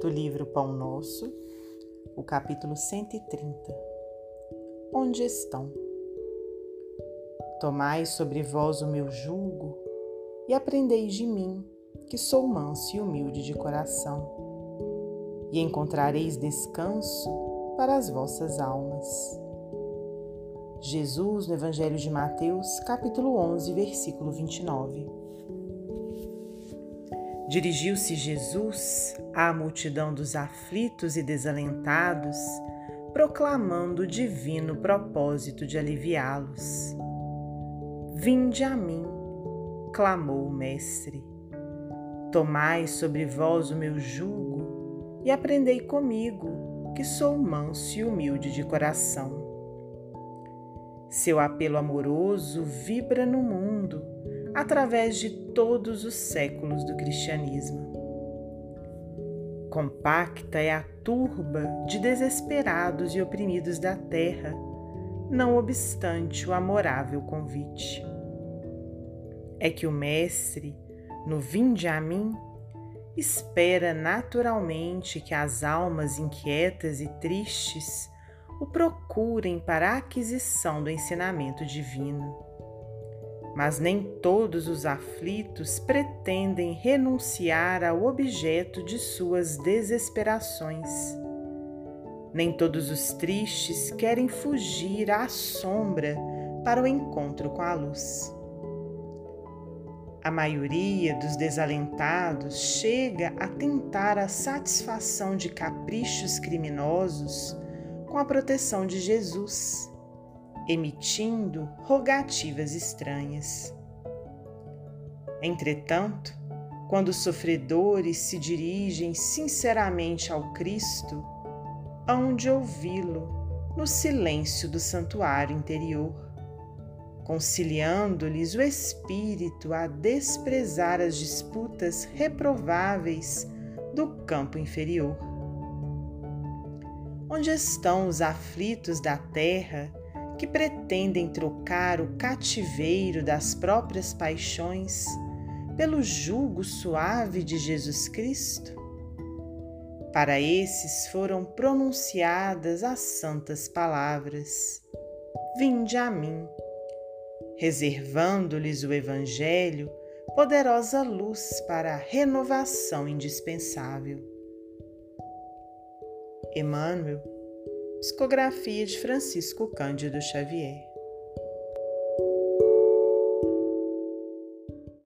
do livro Pão Nosso, o capítulo 130. Onde estão? Tomai sobre vós o meu jugo e aprendeis de mim, que sou manso e humilde de coração, e encontrareis descanso para as vossas almas. Jesus, no Evangelho de Mateus, capítulo 11, versículo 29. Dirigiu-se Jesus à multidão dos aflitos e desalentados, proclamando o divino propósito de aliviá-los. Vinde a mim, clamou o Mestre. Tomai sobre vós o meu jugo e aprendei comigo, que sou manso e humilde de coração. Seu apelo amoroso vibra no mundo através de todos os séculos do cristianismo. Compacta é a turba de desesperados e oprimidos da terra, não obstante o amorável convite. É que o Mestre, no Vinde a mim, espera naturalmente que as almas inquietas e tristes o procurem para a aquisição do ensinamento divino mas nem todos os aflitos pretendem renunciar ao objeto de suas desesperações. Nem todos os tristes querem fugir à sombra para o encontro com a luz. A maioria dos desalentados chega a tentar a satisfação de caprichos criminosos com a proteção de Jesus emitindo rogativas estranhas. Entretanto, quando os sofredores se dirigem sinceramente ao Cristo, hão de ouvi-lo no silêncio do santuário interior, conciliando-lhes o espírito a desprezar as disputas reprováveis do campo inferior. Onde estão os aflitos da terra que pretendem trocar o cativeiro das próprias paixões pelo jugo suave de Jesus Cristo? Para esses foram pronunciadas as santas palavras: Vinde a mim, reservando-lhes o Evangelho, poderosa luz para a renovação indispensável. Emmanuel Psicografia de Francisco Cândido Xavier.